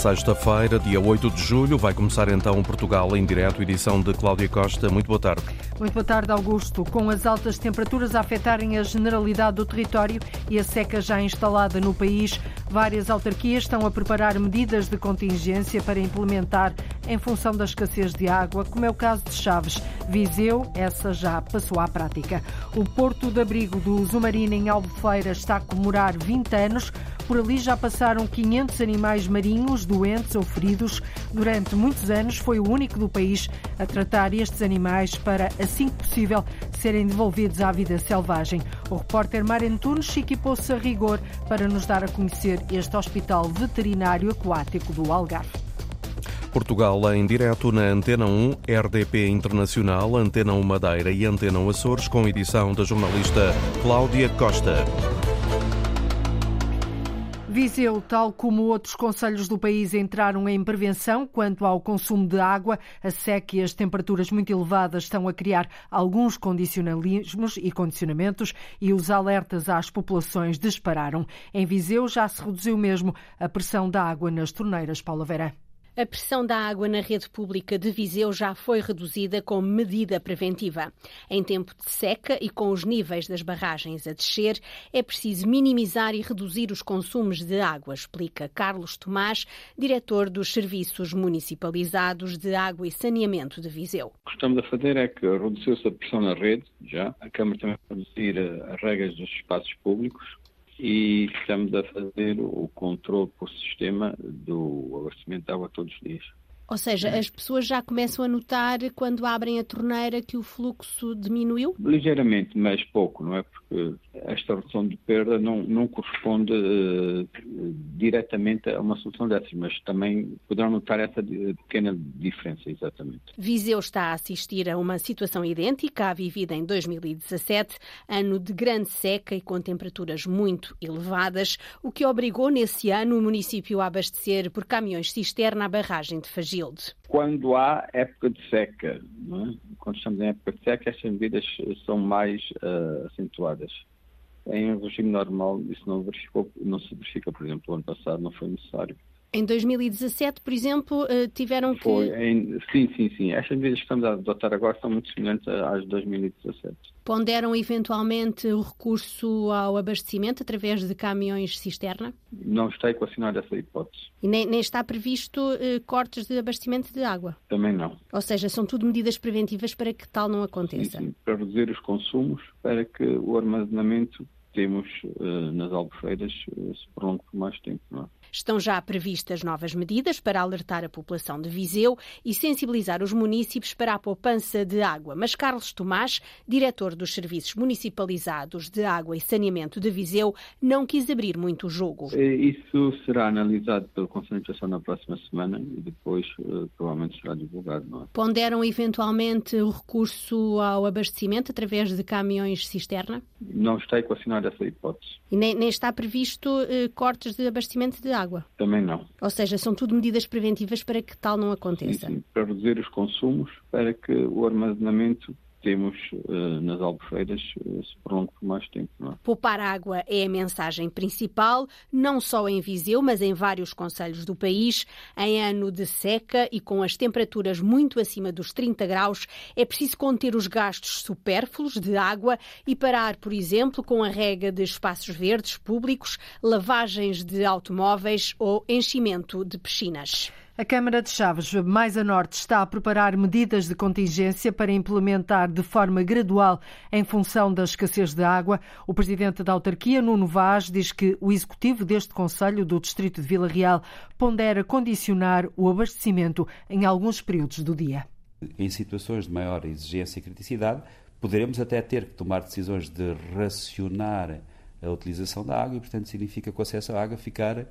sexta-feira, dia 8 de julho. Vai começar então Portugal em direto, edição de Cláudia Costa. Muito boa tarde. Muito boa tarde, Augusto. Com as altas temperaturas a afetarem a generalidade do território e a seca já instalada no país, várias autarquias estão a preparar medidas de contingência para implementar em função da escassez de água, como é o caso de Chaves. Viseu, essa já passou à prática. O Porto de Abrigo do Zumarino em Albufeira está a comemorar 20 anos. Por ali já passaram 500 animais marinhos doentes ou feridos. Durante muitos anos foi o único do país a tratar estes animais para, assim que possível, serem devolvidos à vida selvagem. O repórter Mário Antunes equipou-se a rigor para nos dar a conhecer este hospital veterinário aquático do Algarve. Portugal em direto na Antena 1, RDP Internacional, Antena 1 Madeira e Antena 1 Açores, com edição da jornalista Cláudia Costa. Viseu, tal como outros conselhos do país, entraram em prevenção quanto ao consumo de água. A seca e as temperaturas muito elevadas estão a criar alguns condicionalismos e condicionamentos e os alertas às populações dispararam. Em Viseu já se reduziu mesmo a pressão da água nas torneiras. Paula Vera. A pressão da água na rede pública de Viseu já foi reduzida como medida preventiva. Em tempo de seca e com os níveis das barragens a descer, é preciso minimizar e reduzir os consumos de água, explica Carlos Tomás, diretor dos Serviços Municipalizados de Água e Saneamento de Viseu. O que estamos a fazer é que reduziu-se a pressão na rede, já. A Câmara também a reduzir as regras dos espaços públicos, e estamos a fazer o controle por sistema do abastecimento de água todos os dias. Ou seja, as pessoas já começam a notar quando abrem a torneira que o fluxo diminuiu? Ligeiramente, mas pouco, não é? Porque esta redução de perda não, não corresponde uh, diretamente a uma solução dessas, mas também poderão notar essa pequena diferença, exatamente. Viseu está a assistir a uma situação idêntica à vivida em 2017, ano de grande seca e com temperaturas muito elevadas, o que obrigou nesse ano o município a abastecer por caminhões cisterna a barragem de Fagil. Quando há época de seca, é? quando estamos em época de seca, estas medidas são mais uh, acentuadas. Em regime normal, isso não, não se verifica, por exemplo, o ano passado não foi necessário. Em 2017, por exemplo, eh, tiveram que. Foi, em, sim, sim, sim. Estas medidas que estamos a adotar agora são muito semelhantes às de 2017. Ponderam eventualmente o recurso ao abastecimento através de caminhões cisterna? Não está equacionada essa hipótese. E nem, nem está previsto eh, cortes de abastecimento de água? Também não. Ou seja, são tudo medidas preventivas para que tal não aconteça? Sim, sim, para reduzir os consumos, para que o armazenamento temos uh, nas albufeiras uh, se prolongue por mais tempo. Não é? Estão já previstas novas medidas para alertar a população de Viseu e sensibilizar os municípios para a poupança de água. Mas Carlos Tomás, diretor dos Serviços Municipalizados de Água e Saneamento de Viseu, não quis abrir muito o jogo. Eh, isso será analisado pelo Conselho de Administração na próxima semana e depois uh, provavelmente será divulgado. Não é? Ponderam eventualmente o recurso ao abastecimento através de caminhões cisterna? Não está equacionada essa hipótese. E nem, nem está previsto uh, cortes de abastecimento de água? Também não. Ou seja, são tudo medidas preventivas para que tal não aconteça? Sim, sim, para reduzir os consumos, para que o armazenamento temos uh, nas albufeiras uh, se prolongue por mais tempo. Não é? Poupar água é a mensagem principal, não só em Viseu, mas em vários conselhos do país. Em ano de seca e com as temperaturas muito acima dos 30 graus, é preciso conter os gastos supérfluos de água e parar, por exemplo, com a rega de espaços verdes públicos, lavagens de automóveis ou enchimento de piscinas. A Câmara de Chaves, mais a norte, está a preparar medidas de contingência para implementar de forma gradual em função da escassez de água. O presidente da autarquia, Nuno Vaz, diz que o executivo deste Conselho do Distrito de Vila Real pondera condicionar o abastecimento em alguns períodos do dia. Em situações de maior exigência e criticidade, poderemos até ter que tomar decisões de racionar a utilização da água e, portanto, significa que o acesso à água ficar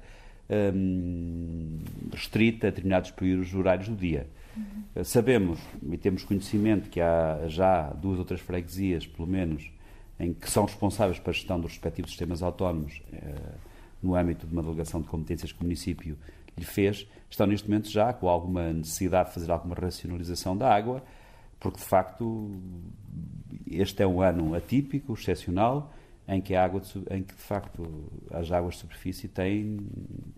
um, restrita a determinados períodos horários do dia. Uhum. Sabemos e temos conhecimento que há já duas ou três freguesias, pelo menos, em que são responsáveis pela gestão dos respectivos sistemas autónomos uh, no âmbito de uma delegação de competências que o município lhe fez, estão neste momento já com alguma necessidade de fazer alguma racionalização da água, porque de facto este é um ano atípico, excepcional, em que a água de, em que de facto as águas de superfície têm,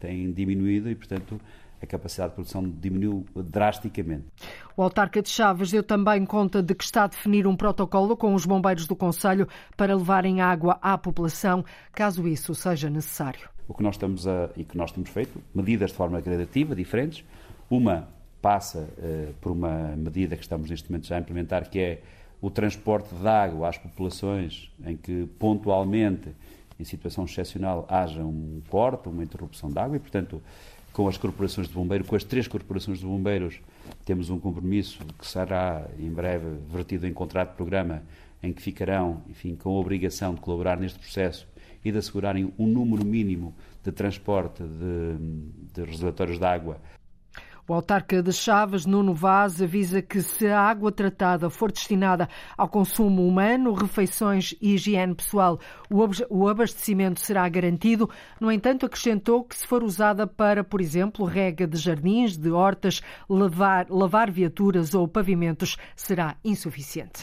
têm diminuído e portanto a capacidade de produção diminuiu drasticamente. O autarca de Chaves deu também conta de que está a definir um protocolo com os bombeiros do Conselho para levarem água à população, caso isso seja necessário. O que nós estamos a, e que nós temos feito, medidas de forma gradativa, diferentes. Uma passa uh, por uma medida que estamos neste momento já a implementar, que é o transporte de água às populações em que pontualmente, em situação excepcional, haja um corte, uma interrupção de água e, portanto, com as corporações de bombeiros, com as três corporações de bombeiros, temos um compromisso que será em breve vertido em contrato de programa, em que ficarão, enfim, com a obrigação de colaborar neste processo e de assegurarem um número mínimo de transporte de, de reservatórios de água o autarca de Chaves, Nuno Vaz, avisa que se a água tratada for destinada ao consumo humano, refeições e higiene pessoal, o abastecimento será garantido. No entanto, acrescentou que se for usada para, por exemplo, rega de jardins, de hortas, lavar, lavar viaturas ou pavimentos, será insuficiente.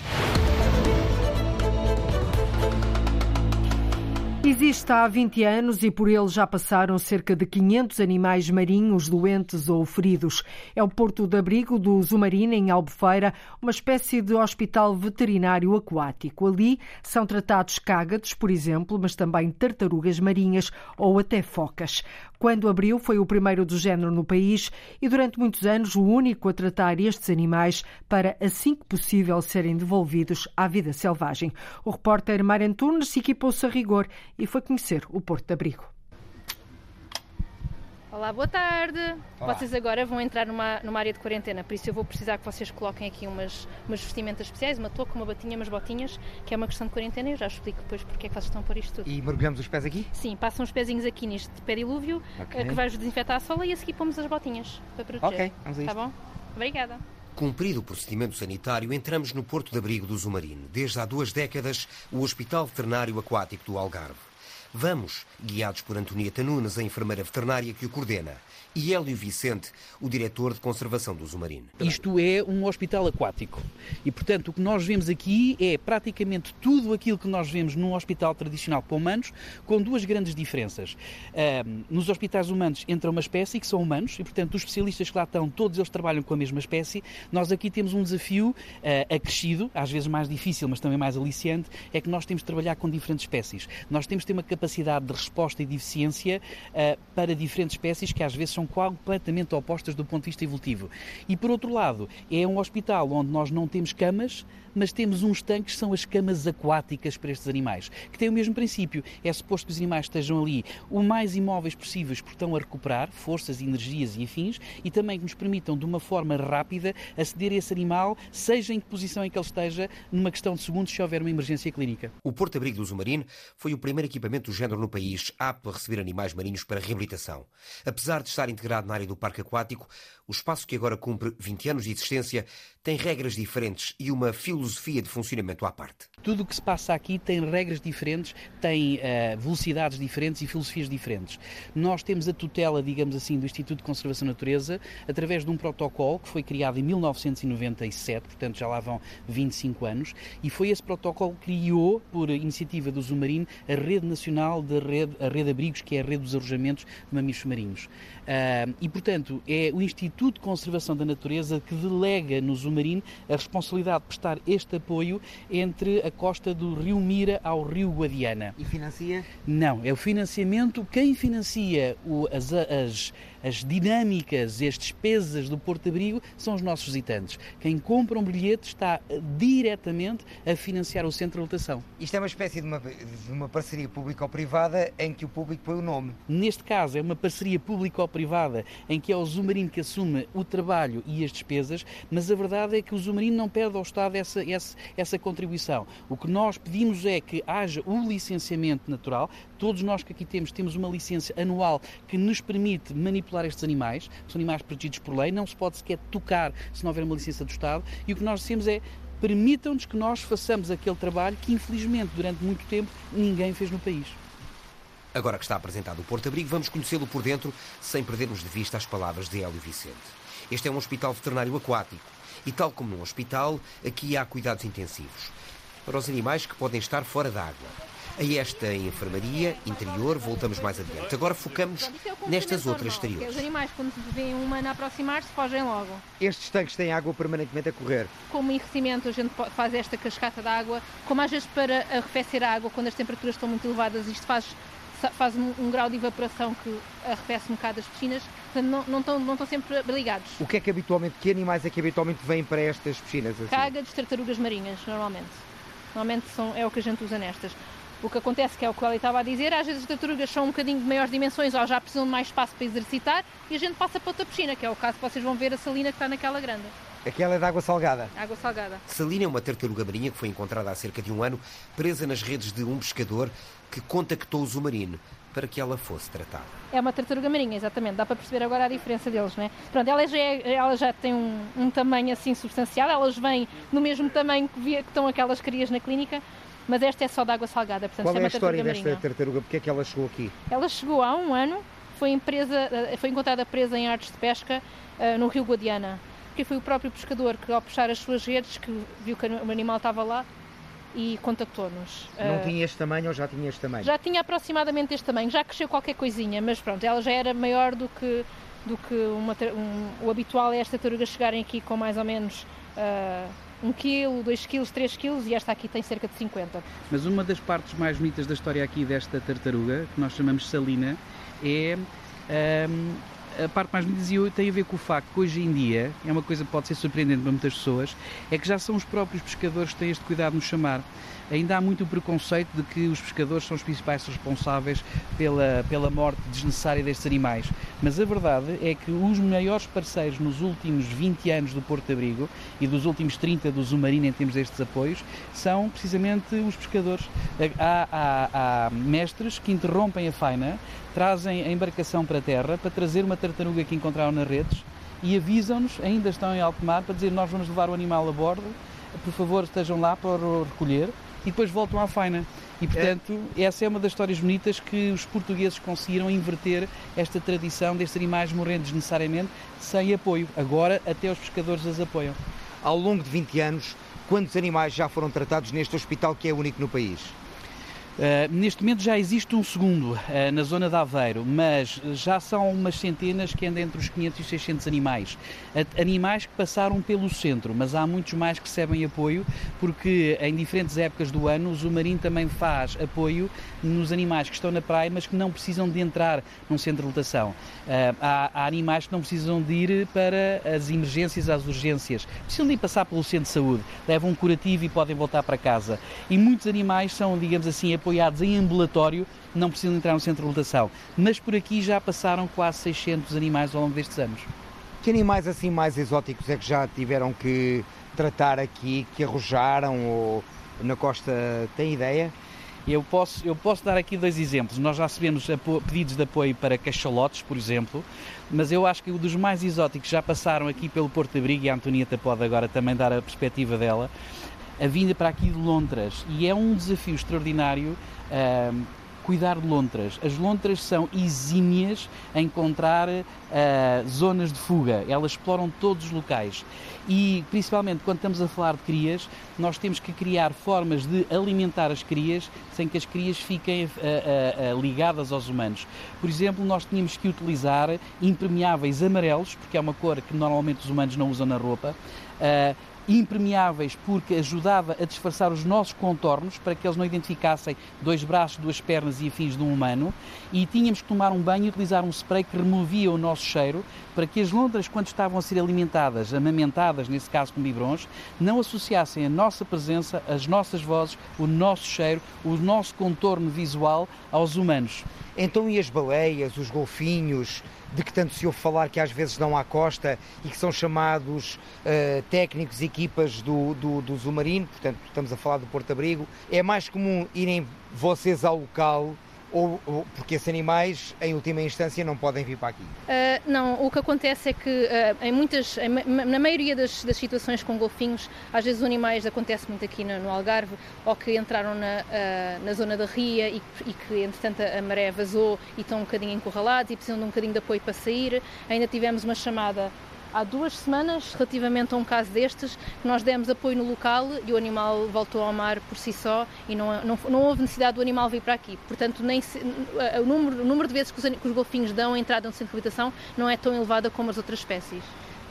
Existe há 20 anos e por ele já passaram cerca de 500 animais marinhos doentes ou feridos. É o Porto de Abrigo do Zumarina, em Albufeira, uma espécie de hospital veterinário aquático. Ali são tratados cágados, por exemplo, mas também tartarugas marinhas ou até focas. Quando abriu, foi o primeiro do género no país e durante muitos anos o único a tratar estes animais para, assim que possível, serem devolvidos à vida selvagem. O repórter Mário Antunes equipou-se a rigor e foi conhecer o Porto de Abrigo. Olá, boa tarde. Olá. Vocês agora vão entrar numa, numa área de quarentena, por isso eu vou precisar que vocês coloquem aqui umas, umas vestimentas especiais, uma touca, uma batinha, umas botinhas, que é uma questão de quarentena e eu já explico depois porque é que vocês estão por isto tudo. E mergulhamos os pés aqui? Sim, passam os pezinhos aqui neste pedilúvio, okay. que vais desinfetar a sola e a seguir pomos as botinhas para proteger. Ok, vamos a isto. Tá bom? Obrigada. Cumprido o procedimento sanitário, entramos no Porto de Abrigo do Zumarino. Desde há duas décadas, o Hospital Veterinário Aquático do Algarve. Vamos, guiados por Antonieta Nunes, a enfermeira veterinária que o coordena e Hélio Vicente, o diretor de conservação do Zumarino. Isto é um hospital aquático e, portanto, o que nós vemos aqui é praticamente tudo aquilo que nós vemos num hospital tradicional para humanos, com duas grandes diferenças. nos hospitais humanos entra uma espécie que são humanos e, portanto, os especialistas que lá estão, todos eles trabalham com a mesma espécie. Nós aqui temos um desafio uh, acrescido, às vezes mais difícil, mas também mais aliciante, é que nós temos de trabalhar com diferentes espécies. Nós temos de ter uma de resposta e de eficiência uh, para diferentes espécies que às vezes são completamente opostas do ponto de vista evolutivo. E por outro lado, é um hospital onde nós não temos camas, mas temos uns tanques que são as camas aquáticas para estes animais, que têm o mesmo princípio. É suposto que os animais estejam ali o mais imóveis possíveis, porque estão a recuperar forças, energias e afins, e também que nos permitam, de uma forma rápida, aceder a esse animal, seja em que posição em que ele esteja, numa questão de segundos, se houver uma emergência clínica. O Porto Abrigo do Zumarino foi o primeiro equipamento do género no país apto a receber animais marinhos para reabilitação. Apesar de estar integrado na área do parque aquático, o espaço que agora cumpre 20 anos de existência tem regras diferentes e uma filosofia de funcionamento à parte. Tudo o que se passa aqui tem regras diferentes, tem uh, velocidades diferentes e filosofias diferentes. Nós temos a tutela, digamos assim, do Instituto de Conservação da Natureza através de um protocolo que foi criado em 1997, portanto já lá vão 25 anos, e foi esse protocolo que criou, por iniciativa do Zumarino, a Rede Nacional de Rede, a Rede Abrigos, que é a rede dos arrojamentos de mamíferos marinhos. Uh, e, portanto, é o Instituto de Conservação da Natureza que delega no Zumarino a responsabilidade de prestar este apoio entre a costa do Rio Mira ao Rio Guadiana. E financia? Não, é o financiamento. Quem financia o, as, as as dinâmicas e as despesas do Porto Abrigo são os nossos visitantes. Quem compra um bilhete está diretamente a financiar o centro de lotação. Isto é uma espécie de uma, de uma parceria público-privada em que o público põe o nome. Neste caso, é uma parceria público-privada em que é o Zumarino que assume o trabalho e as despesas, mas a verdade é que o Zumarino não pede ao Estado essa, essa, essa contribuição. O que nós pedimos é que haja o licenciamento natural. Todos nós que aqui temos, temos uma licença anual que nos permite manipular manipular estes animais, que são animais protegidos por lei, não se pode sequer tocar se não houver uma licença do Estado, e o que nós dizemos é permitam-nos que nós façamos aquele trabalho que, infelizmente, durante muito tempo, ninguém fez no país. Agora que está apresentado o Porto Abrigo, vamos conhecê-lo por dentro, sem perdermos de vista as palavras de Hélio Vicente. Este é um hospital veterinário aquático e, tal como num hospital, aqui há cuidados intensivos para os animais que podem estar fora da água. A esta enfermaria interior voltamos mais adiante. Agora focamos nestas outras exteriores. Os animais, quando veem um humano a aproximar-se, fogem logo. Estes tanques têm água permanentemente a correr. Como enriquecimento, a gente faz esta cascata de água, como às vezes para arrefecer a água, quando as temperaturas estão muito elevadas, isto faz, faz um, um grau de evaporação que arrefece um bocado as piscinas, portanto não, não, estão, não estão sempre ligados. O que é que habitualmente, que animais é que habitualmente vêm para estas piscinas? Assim? Cágados, tartarugas marinhas, normalmente. Normalmente são, é o que a gente usa nestas. O que acontece, que é o que ele estava a dizer, às vezes as tartarugas são um bocadinho de maiores dimensões ou já precisam de mais espaço para exercitar e a gente passa para outra piscina, que é o caso que vocês vão ver a salina que está naquela grande. Aquela é de água salgada? Água salgada. Salina é uma tartaruga marinha que foi encontrada há cerca de um ano, presa nas redes de um pescador que contactou o Zumarino para que ela fosse tratada. É uma tartaruga marinha, exatamente. Dá para perceber agora a diferença deles, né? Pronto, ela já, é, ela já tem um, um, tamanho assim substancial, elas vêm no mesmo tamanho que, via, que estão aquelas crias na clínica, mas esta é só de água salgada. Portanto, Qual é, é a história desta marinha. tartaruga? Porquê é que ela chegou aqui? Ela chegou há um ano, foi, presa, eh, foi encontrada presa em artes de pesca uh, no rio Guadiana. Porque foi o próprio pescador que, ao puxar as suas redes, que viu que o animal estava lá e contactou-nos. Não uh, tinha este tamanho ou já tinha este tamanho? Já tinha aproximadamente este tamanho, já cresceu qualquer coisinha, mas pronto, ela já era maior do que, do que uma, um, o habitual é esta tartaruga chegarem aqui com mais ou menos. Uh, 1 kg, 2 kg, 3 kg e esta aqui tem cerca de 50. Mas uma das partes mais bonitas da história aqui desta tartaruga, que nós chamamos salina, é um, a parte mais bonita tem a ver com o facto que hoje em dia, é uma coisa que pode ser surpreendente para muitas pessoas, é que já são os próprios pescadores que têm este cuidado nos chamar ainda há muito preconceito de que os pescadores são os principais responsáveis pela, pela morte desnecessária destes animais. Mas a verdade é que os maiores parceiros nos últimos 20 anos do Porto Abrigo e dos últimos 30 do Zumarino em termos destes apoios são precisamente os pescadores. Há, há, há mestres que interrompem a faina, trazem a embarcação para a terra para trazer uma tartaruga que encontraram nas redes e avisam-nos, ainda estão em alto mar, para dizer nós vamos levar o animal a bordo, por favor estejam lá para o recolher e depois voltam à faina. E, portanto, é. essa é uma das histórias bonitas que os portugueses conseguiram inverter esta tradição destes animais morrendo desnecessariamente sem apoio. Agora, até os pescadores as apoiam. Ao longo de 20 anos, quantos animais já foram tratados neste hospital que é único no país? Uh, neste momento já existe um segundo uh, na zona de Aveiro, mas já são umas centenas que andam entre os 500 e 600 animais. Uh, animais que passaram pelo centro, mas há muitos mais que recebem apoio, porque em diferentes épocas do ano o Zumarim também faz apoio nos animais que estão na praia, mas que não precisam de entrar num centro de lotação. Há, há, animais que não precisam de ir para as emergências, às urgências, precisam de ir passar pelo centro de saúde, levam um curativo e podem voltar para casa. E muitos animais são, digamos assim, apoiados apoiados em ambulatório não precisam entrar no centro de lotação. Mas por aqui já passaram quase 600 animais ao longo destes anos. Que animais assim mais exóticos é que já tiveram que tratar aqui, que arrojaram ou na costa, tem ideia? Eu posso, eu posso dar aqui dois exemplos. Nós já recebemos pedidos de apoio para cachalotes, por exemplo, mas eu acho que o dos mais exóticos já passaram aqui pelo Porto de Abrigo e a Antonieta pode agora também dar a perspectiva dela a vinda para aqui de lontras e é um desafio extraordinário uh, cuidar de lontras. As lontras são exímias a encontrar uh, zonas de fuga, elas exploram todos os locais e principalmente quando estamos a falar de crias, nós temos que criar formas de alimentar as crias sem que as crias fiquem uh, uh, ligadas aos humanos. Por exemplo, nós tínhamos que utilizar impermeáveis amarelos, porque é uma cor que normalmente os humanos não usam na roupa, impermeáveis porque ajudava a disfarçar os nossos contornos para que eles não identificassem dois braços, duas pernas e afins de um humano. E tínhamos que tomar um banho e utilizar um spray que removia o nosso cheiro para que as lontras, quando estavam a ser alimentadas, amamentadas, nesse caso com biberons, não associassem a nossa presença, as nossas vozes, o nosso cheiro, o nosso contorno visual aos humanos. Então e as baleias, os golfinhos, de que tanto se ouve falar que às vezes dão à costa e que são chamados uh, técnicos, equipas do, do, do Zumarino, portanto estamos a falar do Porto Abrigo, é mais comum irem vocês ao local ou, ou, porque esses animais, em última instância, não podem vir para aqui? Uh, não, o que acontece é que uh, em muitas, em, na maioria das, das, situações com golfinhos, às vezes os animais acontece muito aqui no, no Algarve, ou que entraram na, uh, na zona da ria e, e, que entretanto a maré vazou e estão um bocadinho encurralados e precisam de um bocadinho de apoio para sair. Ainda tivemos uma chamada há duas semanas, relativamente a um caso destes, nós demos apoio no local e o animal voltou ao mar por si só e não, não, não houve necessidade do animal vir para aqui. Portanto, nem se, o, número, o número de vezes que os, que os golfinhos dão a entrada no centro de reabilitação não é tão elevada como as outras espécies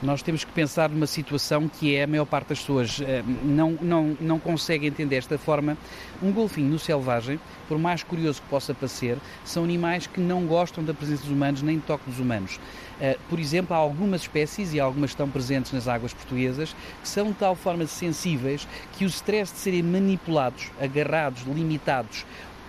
nós temos que pensar numa situação que é a maior parte das pessoas eh, não, não, não consegue entender desta forma. Um golfinho no selvagem, por mais curioso que possa parecer, são animais que não gostam da presença dos humanos nem do toque dos humanos. Eh, por exemplo, há algumas espécies, e algumas estão presentes nas águas portuguesas, que são de tal forma sensíveis que o stress de serem manipulados, agarrados, limitados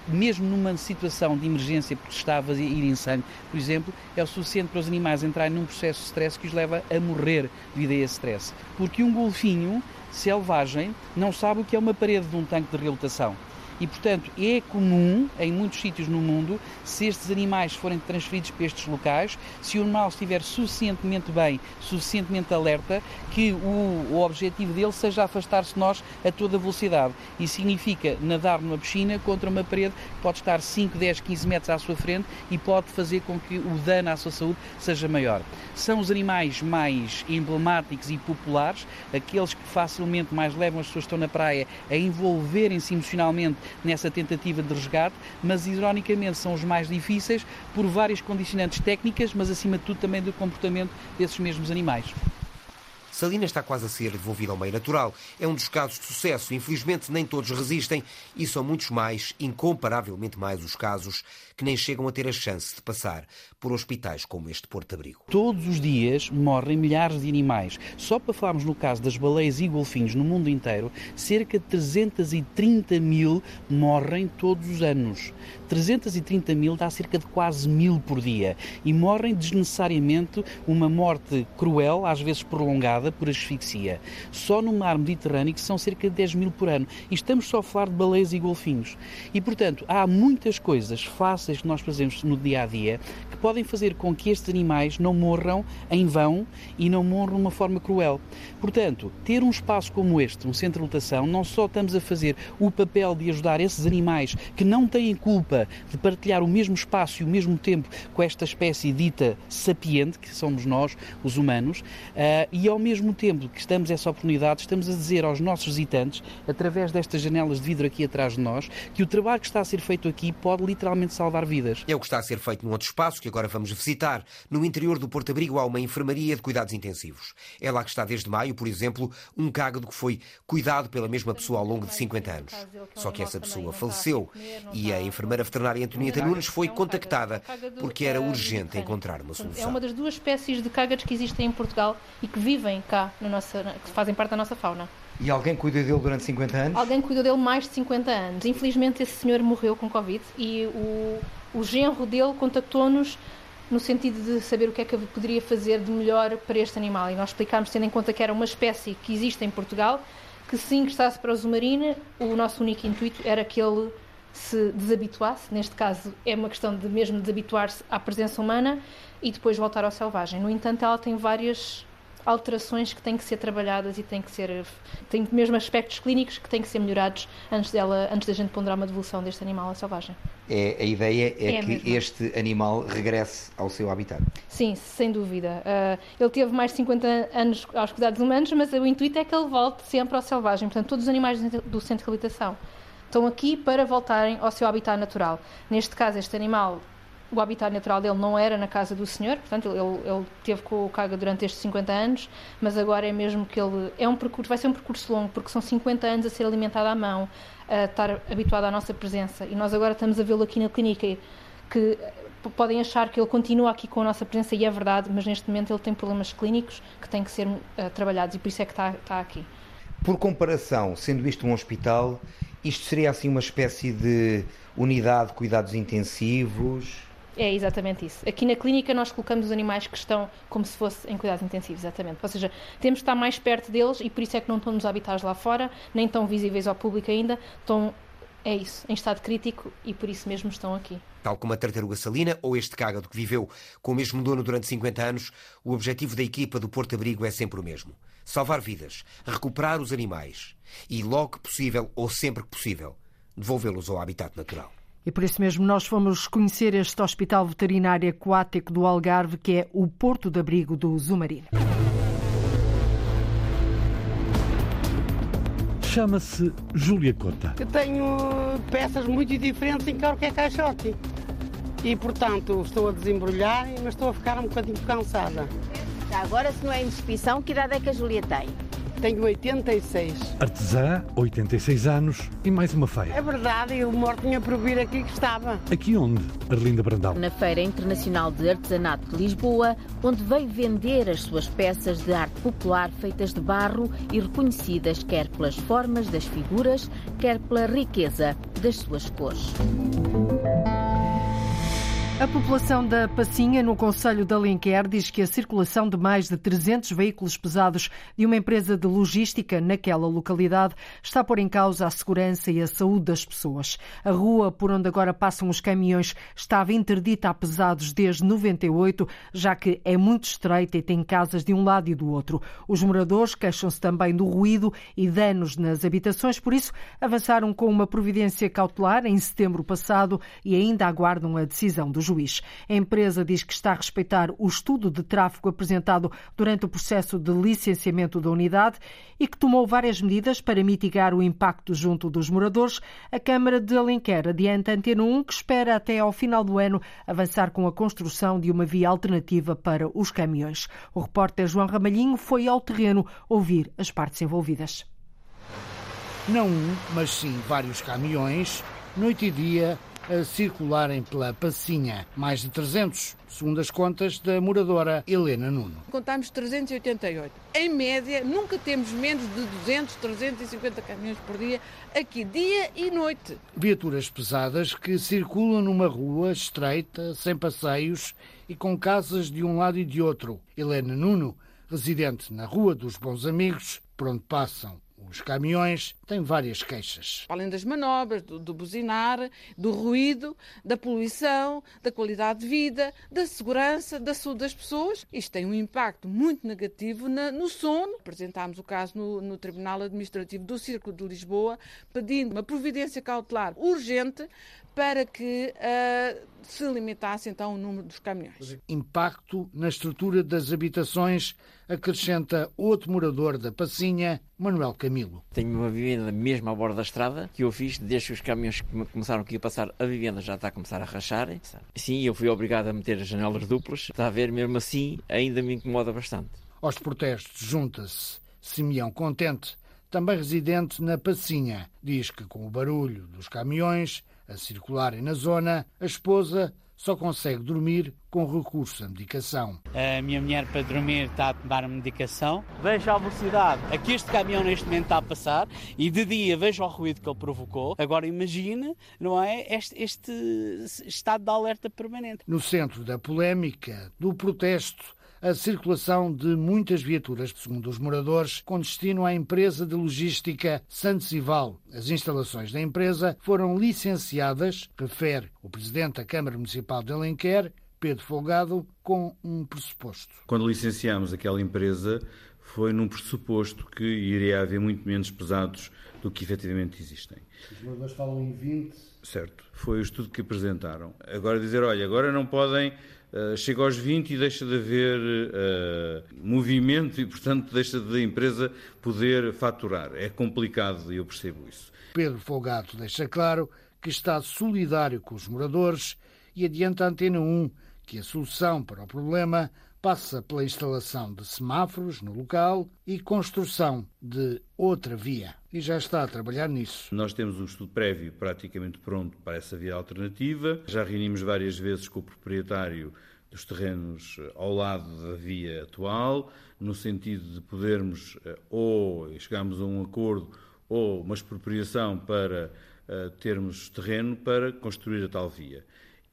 mesmo numa situação de emergência porque estava a ir sangue, por exemplo, é o suficiente para os animais entrarem num processo de stress que os leva a morrer devido a esse stress. Porque um golfinho selvagem não sabe o que é uma parede de um tanque de reabilitação. E, portanto, é comum em muitos sítios no mundo, se estes animais forem transferidos para estes locais, se o animal estiver suficientemente bem, suficientemente alerta, que o, o objetivo dele seja afastar-se de nós a toda velocidade. E significa nadar numa piscina contra uma parede que pode estar 5, 10, 15 metros à sua frente e pode fazer com que o dano à sua saúde seja maior. São os animais mais emblemáticos e populares, aqueles que facilmente mais levam as pessoas que estão na praia a envolverem-se emocionalmente nessa tentativa de resgate, mas ironicamente são os mais difíceis por várias condicionantes técnicas, mas acima de tudo também do comportamento desses mesmos animais. Salina está quase a ser devolvida ao meio natural. É um dos casos de sucesso. Infelizmente, nem todos resistem e são muitos mais, incomparavelmente mais, os casos que nem chegam a ter a chance de passar por hospitais como este Porto-Abrigo. Todos os dias morrem milhares de animais. Só para falarmos no caso das baleias e golfinhos no mundo inteiro, cerca de 330 mil morrem todos os anos. 330 mil dá cerca de quase mil por dia e morrem desnecessariamente uma morte cruel, às vezes prolongada, por asfixia. Só no mar Mediterrâneo são cerca de 10 mil por ano. E estamos só a falar de baleias e golfinhos. E, portanto, há muitas coisas fáceis que nós fazemos no dia a dia que podem fazer com que estes animais não morram em vão e não morram de uma forma cruel. Portanto, ter um espaço como este, um centro de lotação, não só estamos a fazer o papel de ajudar esses animais que não têm culpa de partilhar o mesmo espaço e o mesmo tempo com esta espécie dita sapiente, que somos nós, os humanos, uh, e ao mesmo tempo que estamos essa oportunidade, estamos a dizer aos nossos visitantes, através destas janelas de vidro aqui atrás de nós, que o trabalho que está a ser feito aqui pode literalmente salvar vidas. É o que está a ser feito num outro espaço que agora agora vamos visitar. No interior do Porto Abrigo há uma enfermaria de cuidados intensivos. É lá que está desde maio, por exemplo, um cágado que foi cuidado pela mesma pessoa ao longo de 50 anos. Só que essa pessoa faleceu e a enfermeira veterinária Antonieta Nunes foi contactada porque era urgente encontrar uma solução. É uma das duas espécies de cágados que existem em Portugal e que vivem cá, na nossa, que fazem parte da nossa fauna. E alguém cuidou dele durante 50 anos? Alguém cuidou dele mais de 50 anos. Infelizmente, esse senhor morreu com Covid e o, o genro dele contactou-nos no sentido de saber o que é que poderia fazer de melhor para este animal. E nós explicámos, tendo em conta que era uma espécie que existe em Portugal, que se ingressasse para o Zumarine, o nosso único intuito era que ele se desabituasse, neste caso é uma questão de mesmo desabituar-se à presença humana e depois voltar ao selvagem. No entanto, ela tem várias alterações que têm que ser trabalhadas e têm que ser tem mesmo aspectos clínicos que têm que ser melhorados antes dela antes da gente ponderar uma devolução deste animal à selvagem. É, a ideia é, é que este animal regresse ao seu habitat. Sim, sem dúvida. Uh, ele teve mais de 50 anos aos cuidados humanos, mas o intuito é que ele volte sempre ao selvagem. Portanto, todos os animais do centro de reabilitação estão aqui para voltarem ao seu habitat natural. Neste caso, este animal o habitat natural dele não era na casa do senhor, portanto ele, ele teve com o Caga durante estes 50 anos, mas agora é mesmo que ele é um percurso, vai ser um percurso longo, porque são 50 anos a ser alimentado à mão, a estar habituado à nossa presença, e nós agora estamos a vê-lo aqui na clínica, que podem achar que ele continua aqui com a nossa presença, e é verdade, mas neste momento ele tem problemas clínicos que têm que ser uh, trabalhados, e por isso é que está, está aqui. Por comparação, sendo isto um hospital, isto seria assim uma espécie de unidade de cuidados intensivos? É exatamente isso. Aqui na clínica nós colocamos os animais que estão como se fosse em cuidados intensivos, exatamente. Ou seja, temos de estar mais perto deles e por isso é que não estão nos habitats lá fora, nem tão visíveis ao público ainda, estão, é isso, em estado crítico e por isso mesmo estão aqui. Tal como a tartaruga salina ou este cágado que viveu com o mesmo dono durante 50 anos, o objetivo da equipa do Porto Abrigo é sempre o mesmo: salvar vidas, recuperar os animais e, logo que possível ou sempre que possível, devolvê-los ao habitat natural. E por isso mesmo nós fomos conhecer este Hospital Veterinário Aquático do Algarve, que é o porto de abrigo do Zumarino. Chama-se Júlia Cota. Eu tenho peças muito diferentes em que é caixote. E, portanto, estou a desembrulhar, mas estou a ficar um bocadinho cansada. Agora, se não é indisposição, que idade é que a Júlia tem? Tenho 86. Artesã, 86 anos e mais uma feira. É verdade, eu mortinha por vir aqui que estava. Aqui onde, Arlinda Brandão? Na Feira Internacional de Artesanato de Lisboa, onde veio vender as suas peças de arte popular feitas de barro e reconhecidas quer pelas formas das figuras, quer pela riqueza das suas cores. A população da Passinha, no Conselho de Alenquer, diz que a circulação de mais de 300 veículos pesados de uma empresa de logística naquela localidade está a pôr em causa a segurança e a saúde das pessoas. A rua por onde agora passam os caminhões estava interdita a pesados desde 98, já que é muito estreita e tem casas de um lado e do outro. Os moradores queixam-se também do ruído e danos nas habitações, por isso avançaram com uma providência cautelar em setembro passado e ainda aguardam a decisão dos juiz. A empresa diz que está a respeitar o estudo de tráfego apresentado durante o processo de licenciamento da unidade e que tomou várias medidas para mitigar o impacto junto dos moradores. A Câmara de Alenquer adianta Antena 1 que espera até ao final do ano avançar com a construção de uma via alternativa para os caminhões. O repórter João Ramalhinho foi ao terreno ouvir as partes envolvidas. Não um, mas sim vários caminhões, noite e dia, a circularem pela Passinha. Mais de 300, segundo as contas da moradora Helena Nuno. Contamos 388. Em média, nunca temos menos de 200, 350 caminhões por dia, aqui dia e noite. Viaturas pesadas que circulam numa rua estreita, sem passeios e com casas de um lado e de outro. Helena Nuno, residente na Rua dos Bons Amigos, por onde passam os caminhões têm várias queixas. Além das manobras, do, do, buzinar, do ruído, da poluição, da qualidade de vida, da segurança, da saúde das pessoas, isto tem um impacto muito negativo na, no sono. Apresentámos o caso no, no Tribunal Administrativo do Círculo de Lisboa, pedindo uma providência cautelar urgente para que uh, se limitasse então o número dos caminhões. Impacto na estrutura das habitações, acrescenta outro morador da Passinha, Manuel Camilo. Tenho uma vivenda mesmo à borda da estrada, que eu fiz desde que os caminhões começaram aqui a passar, a vivenda já está a começar a rachar. Sim, eu fui obrigado a meter as janelas duplas. Está a ver, mesmo assim, ainda me incomoda bastante. Aos protestos junta-se Simeão Contente, também residente na Passinha. Diz que com o barulho dos caminhões a circularem na zona, a esposa só consegue dormir com recurso à medicação. A minha mulher, para dormir, está a tomar medicação. Vejo a velocidade a que este caminhão neste momento está a passar e de dia vejo o ruído que ele provocou. Agora imagine, não é, este, este estado de alerta permanente. No centro da polémica, do protesto, a circulação de muitas viaturas, segundo os moradores, com destino à empresa de logística Santesival. As instalações da empresa foram licenciadas, refere o presidente da Câmara Municipal de Alenquer, Pedro Folgado, com um pressuposto. Quando licenciamos aquela empresa, foi num pressuposto que iria haver muito menos pesados do que efetivamente existem. Os moradores falam em 20. Certo. Foi o estudo que apresentaram. Agora dizer, olha, agora não podem Uh, chega aos 20 e deixa de haver uh, movimento e, portanto, deixa da empresa poder faturar. É complicado e eu percebo isso. Pedro Folgado deixa claro que está solidário com os moradores e adianta a Antena 1 que a solução para o problema passa pela instalação de semáforos no local e construção de outra via. E já está a trabalhar nisso. Nós temos um estudo prévio praticamente pronto para essa via alternativa. Já reunimos várias vezes com o proprietário dos terrenos eh, ao lado da via atual, no sentido de podermos eh, ou chegarmos a um acordo ou uma expropriação para uh, termos terreno para construir a tal via.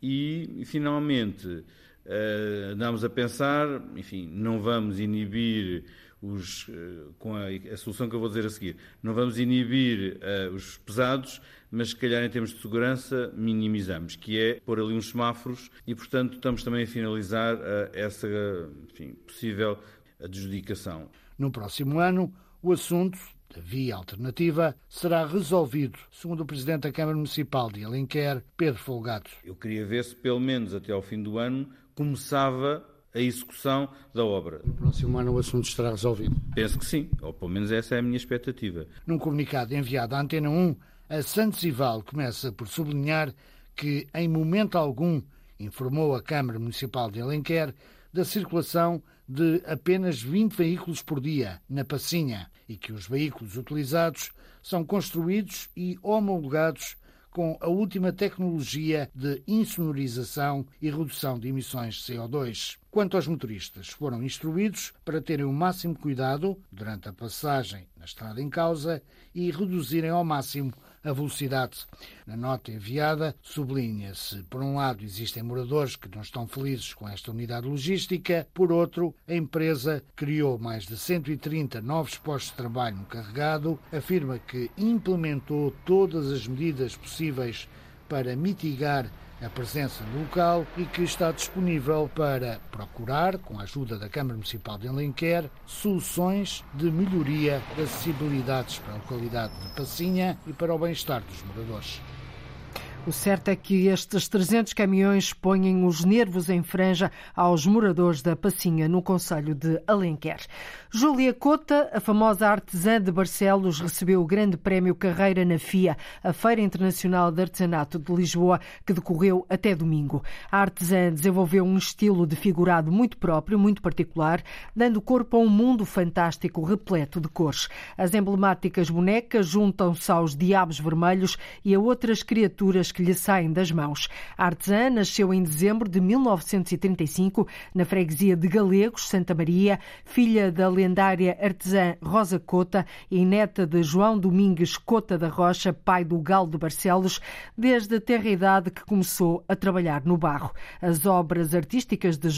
E, finalmente, andamos a pensar, enfim, não vamos inibir os, uh, com a, a, solução que eu vou dizer a seguir, não vamos inibir uh, os pesados, mas se calhar em termos de segurança minimizamos, que é pôr ali uns semáforos e, portanto, estamos também a finalizar essa enfim, possível adjudicação. No próximo ano, o assunto da via alternativa será resolvido, segundo o Presidente da Câmara Municipal de Alenquer, Pedro Folgado. Eu queria ver se, pelo menos até ao fim do ano, começava a execução da obra. No próximo ano o assunto estará resolvido? Penso que sim, ou pelo menos essa é a minha expectativa. Num comunicado enviado à Antena 1, a Santos Ival começa por sublinhar que, em momento algum, informou a Câmara Municipal de Alenquer da circulação de apenas 20 veículos por dia na Passinha e que os veículos utilizados são construídos e homologados com a última tecnologia de insonorização e redução de emissões de CO2. Quanto aos motoristas, foram instruídos para terem o máximo cuidado durante a passagem na estrada em causa e reduzirem ao máximo a velocidade. Na nota enviada, sublinha-se, por um lado, existem moradores que não estão felizes com esta unidade logística, por outro, a empresa criou mais de 130 novos postos de trabalho no carregado, afirma que implementou todas as medidas possíveis para mitigar a presença local e que está disponível para procurar, com a ajuda da Câmara Municipal de Alenquer, soluções de melhoria das acessibilidades para a localidade de Passinha e para o bem-estar dos moradores. O certo é que estes 300 caminhões põem os nervos em franja aos moradores da Passinha, no Conselho de Alenquer. Júlia Cota, a famosa artesã de Barcelos, recebeu o Grande Prémio Carreira na FIA, a Feira Internacional de Artesanato de Lisboa, que decorreu até domingo. A artesã desenvolveu um estilo de figurado muito próprio, muito particular, dando corpo a um mundo fantástico repleto de cores. As emblemáticas bonecas juntam-se aos diabos vermelhos e a outras criaturas que lhe saem das mãos. A artesã nasceu em dezembro de 1935 na freguesia de Galegos, Santa Maria, filha da lendária artesã Rosa Cota e neta de João Domingues Cota da Rocha, pai do Galo de Barcelos, desde a terra idade que começou a trabalhar no barro. As obras artísticas de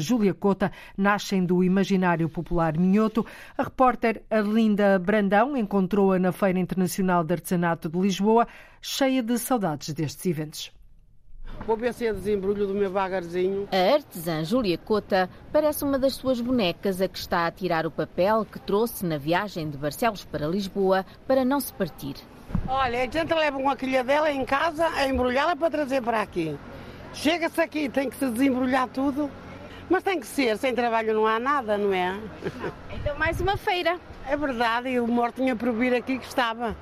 Júlia Cota nascem do imaginário popular minhoto. A repórter Arlinda Brandão encontrou-a na Feira Internacional de Artesanato de Lisboa, cheia de saudades destes eventos. Vou ver se é desembrulho do meu bagarzinho. A artesã Júlia Cota parece uma das suas bonecas a que está a tirar o papel que trouxe na viagem de Barcelos para Lisboa para não se partir. Olha, a gente leva uma dela em casa a embrulhá-la para trazer para aqui. Chega-se aqui, tem que se desembrulhar tudo. Mas tem que ser, sem trabalho não há nada, não é? Não. Então mais uma feira. É verdade, e o morto tinha por vir aqui que estava.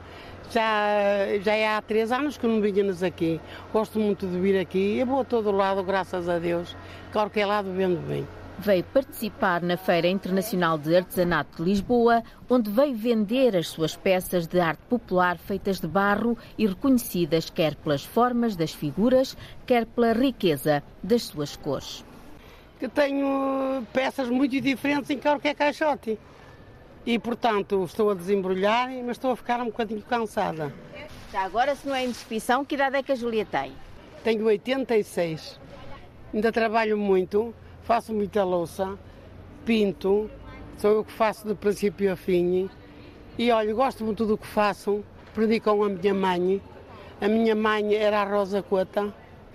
Já, já é há três anos que não vinhamos aqui. Gosto muito de vir aqui. Eu vou a todo lado, graças a Deus. Qualquer lado vendo bem. Veio participar na Feira Internacional de Artesanato de Lisboa, onde veio vender as suas peças de arte popular feitas de barro e reconhecidas quer pelas formas das figuras, quer pela riqueza das suas cores. Que tenho peças muito diferentes em qualquer caixote. E, portanto, estou a desembrulhar, mas estou a ficar um bocadinho cansada. Já agora, se não é indiscrição, que idade é que a Julia tem? Tenho 86. Ainda trabalho muito, faço muita louça, pinto, sou eu que faço de princípio a fim. E olha, gosto muito do que faço, aprendi com a minha mãe. A minha mãe era a Rosa Cota.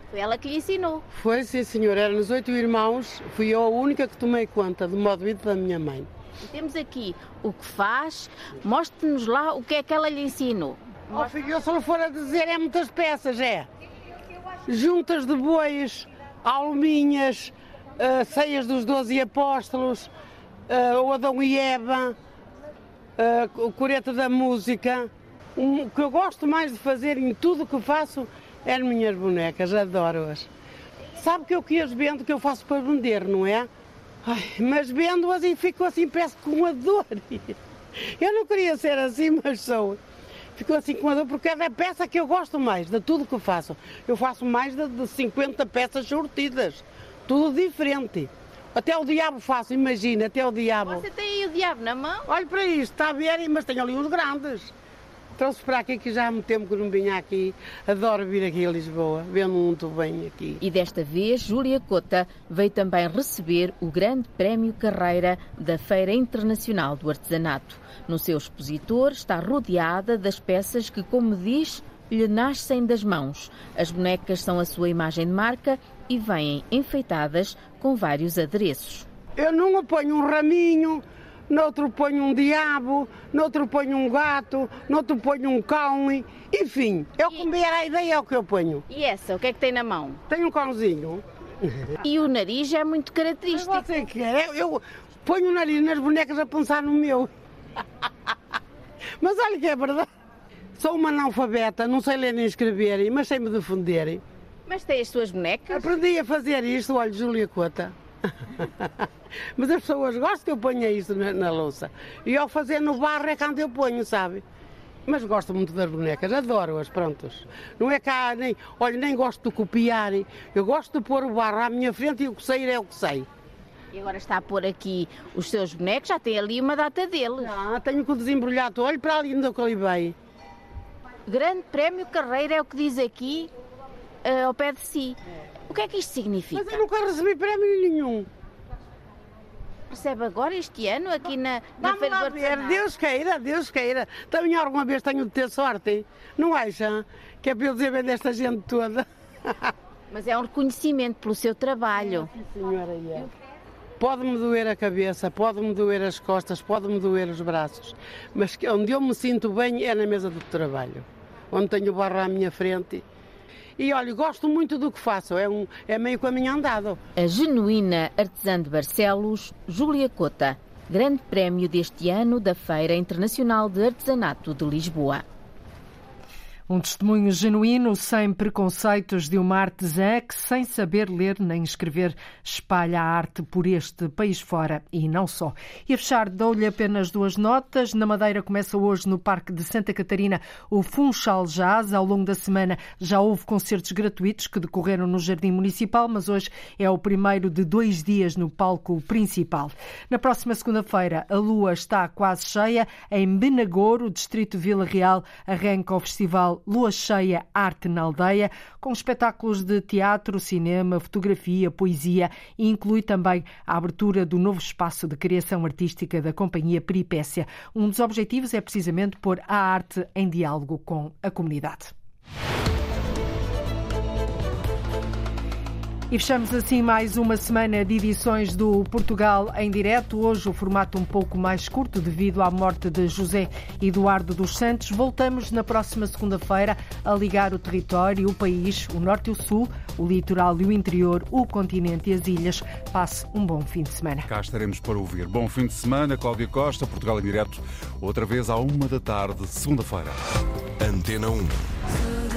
Foi ela que lhe ensinou? Foi, sim, senhor. Éramos oito irmãos, fui eu a única que tomei conta do modo de vida da minha mãe. Temos aqui o que faz. Mostre-nos lá o que é que ela lhe ensinou. Oh, filho, eu só lhe for a dizer, é muitas peças, é. Juntas de bois, alminhas, uh, ceias dos doze apóstolos, uh, o Adão e Eva, uh, o Coreta da Música. Um, o que eu gosto mais de fazer em tudo o que faço é as minhas bonecas, adoro-as. Sabe que eu que as vendo, que eu faço para vender, não é? Ai, mas vendo-as e fico assim, peço com uma dor. Eu não queria ser assim, mas sou. Fico assim com uma dor porque é da peça que eu gosto mais, de tudo que faço. Eu faço mais de, de 50 peças sortidas, tudo diferente. Até o diabo faço, imagina, até o diabo. Você tem aí o diabo na mão? Olha para isto, está a ver, mas tenho ali uns grandes trouxe para aqui que já há muito tempo que não vinha aqui. Adoro vir aqui a Lisboa, vendo muito bem aqui. E desta vez, Júlia Cota veio também receber o Grande Prémio Carreira da Feira Internacional do Artesanato. No seu expositor está rodeada das peças que, como diz, lhe nascem das mãos. As bonecas são a sua imagem de marca e vêm enfeitadas com vários adereços. Eu não ponho um raminho, noutro ponho um diabo, noutro ponho um gato, noutro ponho um cão, enfim, é que me era a ideia, é o que eu ponho. E essa, o que é que tem na mão? Tem um cãozinho, E o nariz é muito característico. Você quer? Eu, eu ponho o nariz nas bonecas a pensar no meu. Mas olha que é verdade. Sou uma analfabeta, não sei ler nem escrever, mas sei me defender. Mas tem as suas bonecas? Aprendi a fazer isto, olha, Júlia Cota. mas as pessoas gostam que eu ponha isto na, na louça. E ao fazer no barro é quando eu ponho, sabe? Mas gosto muito das bonecas, adoro-as, prontos. Não é cá, nem, olha, nem gosto de copiar. Eu gosto de pôr o barro à minha frente e o que sair é o que sei. E agora está a pôr aqui os seus bonecos, já tem ali uma data deles. Não, tenho que desembrulhar, olho para ali onde eu veio. Grande Prémio Carreira é o que diz aqui uh, ao pé de si. O que é que isto significa? Mas eu nunca recebi prémio nenhum. Recebe agora este ano aqui na, na Feira do Artesanato? Deus queira, Deus queira. Também alguma vez tenho de ter sorte, não acha? Que é para eu dizer bem desta gente toda. Mas é um reconhecimento pelo seu trabalho. Sim, senhora, é. Pode-me doer a cabeça, pode-me doer as costas, pode-me doer os braços, mas onde eu me sinto bem é na mesa do trabalho, onde tenho o barro à minha frente. E olha, gosto muito do que faço, é, um, é meio caminho andado. A genuína artesã de Barcelos, Júlia Cota. Grande prémio deste ano da Feira Internacional de Artesanato de Lisboa. Um testemunho genuíno, sem preconceitos de uma artesã que, sem saber ler nem escrever, espalha a arte por este país fora e não só. E a fechar, dou-lhe apenas duas notas. Na Madeira começa hoje no Parque de Santa Catarina o Funchal Jazz. Ao longo da semana já houve concertos gratuitos que decorreram no Jardim Municipal, mas hoje é o primeiro de dois dias no palco principal. Na próxima segunda-feira, a lua está quase cheia. Em Benagouro, distrito Vila Real, arranca o Lua Cheia Arte na Aldeia, com espetáculos de teatro, cinema, fotografia, poesia e inclui também a abertura do novo espaço de criação artística da Companhia Peripécia. Um dos objetivos é precisamente pôr a arte em diálogo com a comunidade. E fechamos assim mais uma semana de edições do Portugal em direto. Hoje o formato um pouco mais curto devido à morte de José Eduardo dos Santos. Voltamos na próxima segunda-feira a ligar o território, o país, o norte e o sul, o litoral e o interior, o continente e as ilhas. Passe um bom fim de semana. Cá estaremos para ouvir. Bom fim de semana, Cláudia Costa, Portugal em direto, outra vez à uma da tarde, segunda-feira. Antena 1.